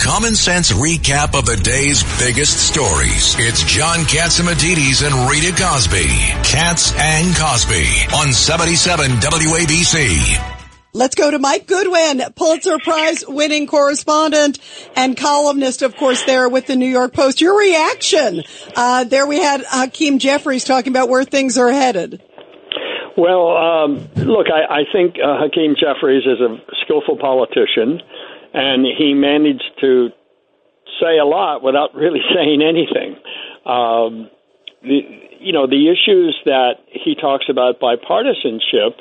common sense recap of the day's biggest stories. It's John Catsimatidis and Rita Cosby. Cats and Cosby on 77 WABC. Let's go to Mike Goodwin, Pulitzer Prize winning correspondent and columnist, of course, there with the New York Post. Your reaction. Uh, there we had Hakeem Jeffries talking about where things are headed. Well, um, look, I, I think uh, Hakeem Jeffries is a skillful politician, and he managed to say a lot without really saying anything. Um, the, you know, the issues that he talks about bipartisanship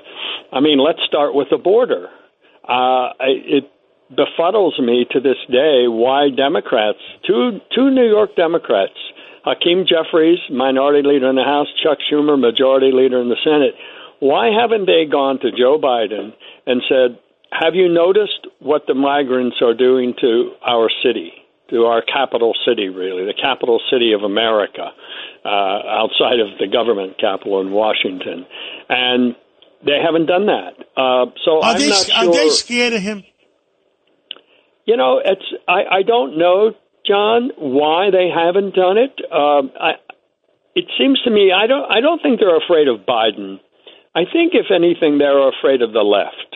I mean, let's start with the border. Uh, it befuddles me to this day why Democrats, two two New York Democrats, Hakeem Jeffries, minority leader in the House, Chuck Schumer, majority leader in the Senate, why haven't they gone to Joe Biden and said, "Have you noticed what the migrants are doing to our city, to our capital city, really, the capital city of America, uh, outside of the government capital in Washington?" And they haven't done that. Uh, so are I'm they, not sure. Are they scared of him? You know, it's I, I don't know, John, why they haven't done it. Um, I, it seems to me I don't I don't think they're afraid of Biden. I think if anything they're afraid of the left.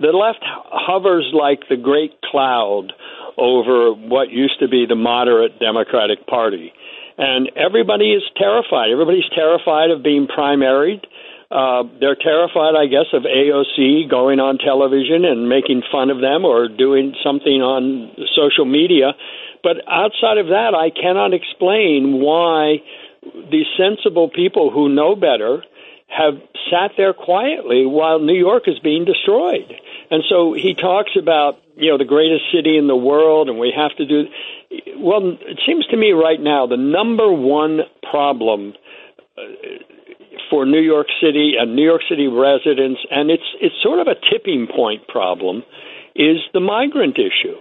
The left hovers like the great cloud over what used to be the moderate Democratic Party. And everybody is terrified. Everybody's terrified of being primaried. Uh, they're terrified, I guess, of AOC going on television and making fun of them or doing something on social media. But outside of that, I cannot explain why these sensible people who know better have sat there quietly while New York is being destroyed. And so he talks about, you know, the greatest city in the world and we have to do. Well, it seems to me right now the number one problem. Uh, for New York City and New York City residents, and it's it's sort of a tipping point problem, is the migrant issue.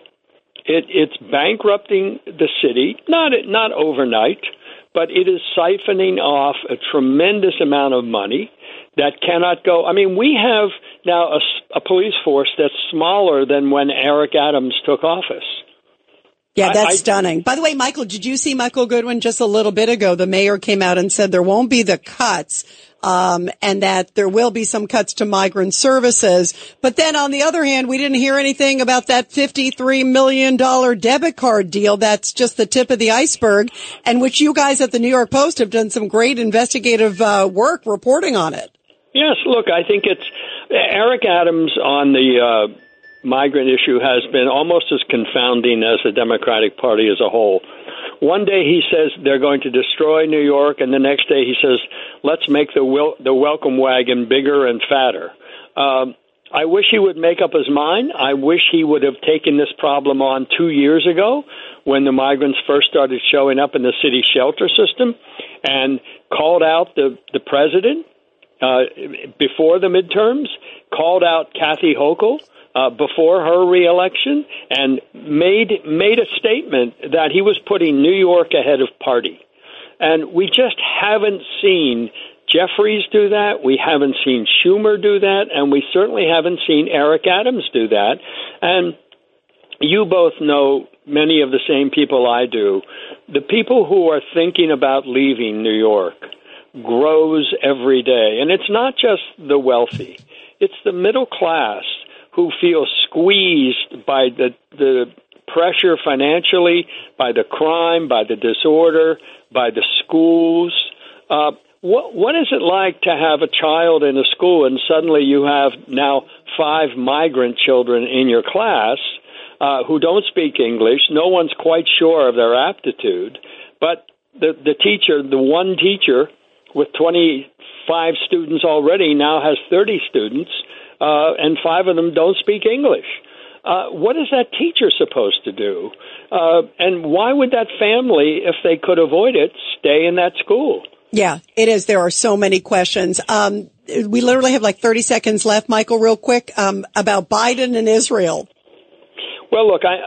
It, it's bankrupting the city, not not overnight, but it is siphoning off a tremendous amount of money that cannot go. I mean, we have now a, a police force that's smaller than when Eric Adams took office. Yeah, that's I, I, stunning. By the way, Michael, did you see Michael Goodwin just a little bit ago? The mayor came out and said there won't be the cuts, um, and that there will be some cuts to migrant services. But then on the other hand, we didn't hear anything about that $53 million debit card deal. That's just the tip of the iceberg and which you guys at the New York Post have done some great investigative uh, work reporting on it. Yes, look, I think it's Eric Adams on the, uh migrant issue has been almost as confounding as the Democratic Party as a whole. One day he says they're going to destroy New York, and the next day he says, let's make the, wel- the welcome wagon bigger and fatter. Um, I wish he would make up his mind. I wish he would have taken this problem on two years ago when the migrants first started showing up in the city shelter system and called out the, the president uh, before the midterms, called out Kathy Hochul, uh, before her reelection and made made a statement that he was putting New York ahead of party. And we just haven't seen Jeffries do that. We haven't seen Schumer do that, and we certainly haven't seen Eric Adams do that. And you both know many of the same people I do. The people who are thinking about leaving New York grows every day. And it's not just the wealthy, it's the middle class who feel squeezed by the the pressure financially, by the crime, by the disorder, by the schools. Uh, what what is it like to have a child in a school and suddenly you have now five migrant children in your class uh, who don't speak English? No one's quite sure of their aptitude, but the the teacher, the one teacher with 25 students already, now has 30 students uh, and five of them don't speak English. Uh, what is that teacher supposed to do? Uh, and why would that family, if they could avoid it, stay in that school? Yeah, it is. There are so many questions. Um, we literally have like 30 seconds left, Michael, real quick, um, about Biden and Israel. Well, look, I,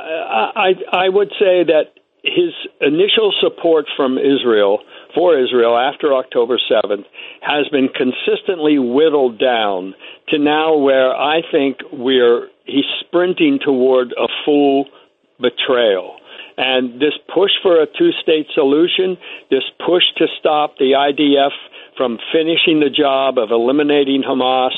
I, I would say that his initial support from Israel for Israel after October 7th has been consistently whittled down to now where I think we're he's sprinting toward a full betrayal. And this push for a two state solution, this push to stop the IDF from finishing the job of eliminating Hamas,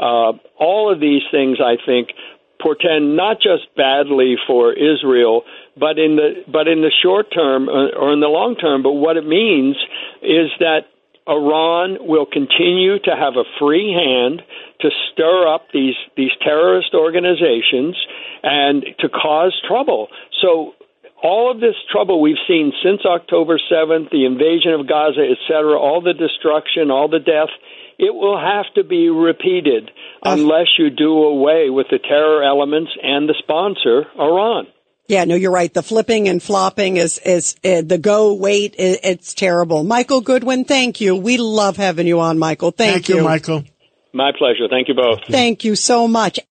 uh, all of these things, I think, portend not just badly for Israel, but in the but in the short term uh, or in the long term. But what it means is that Iran will continue to have a free hand to stir up these these terrorist organizations and to cause trouble. So all of this trouble we've seen since October 7th, the invasion of Gaza, etc., all the destruction, all the death, it will have to be repeated unless you do away with the terror elements and the sponsor, Iran. Yeah, no, you're right. The flipping and flopping is, is, uh, the go wait. It, it's terrible. Michael Goodwin, thank you. We love having you on, Michael. Thank, thank you. you, Michael. My pleasure. Thank you both. Thank you so much.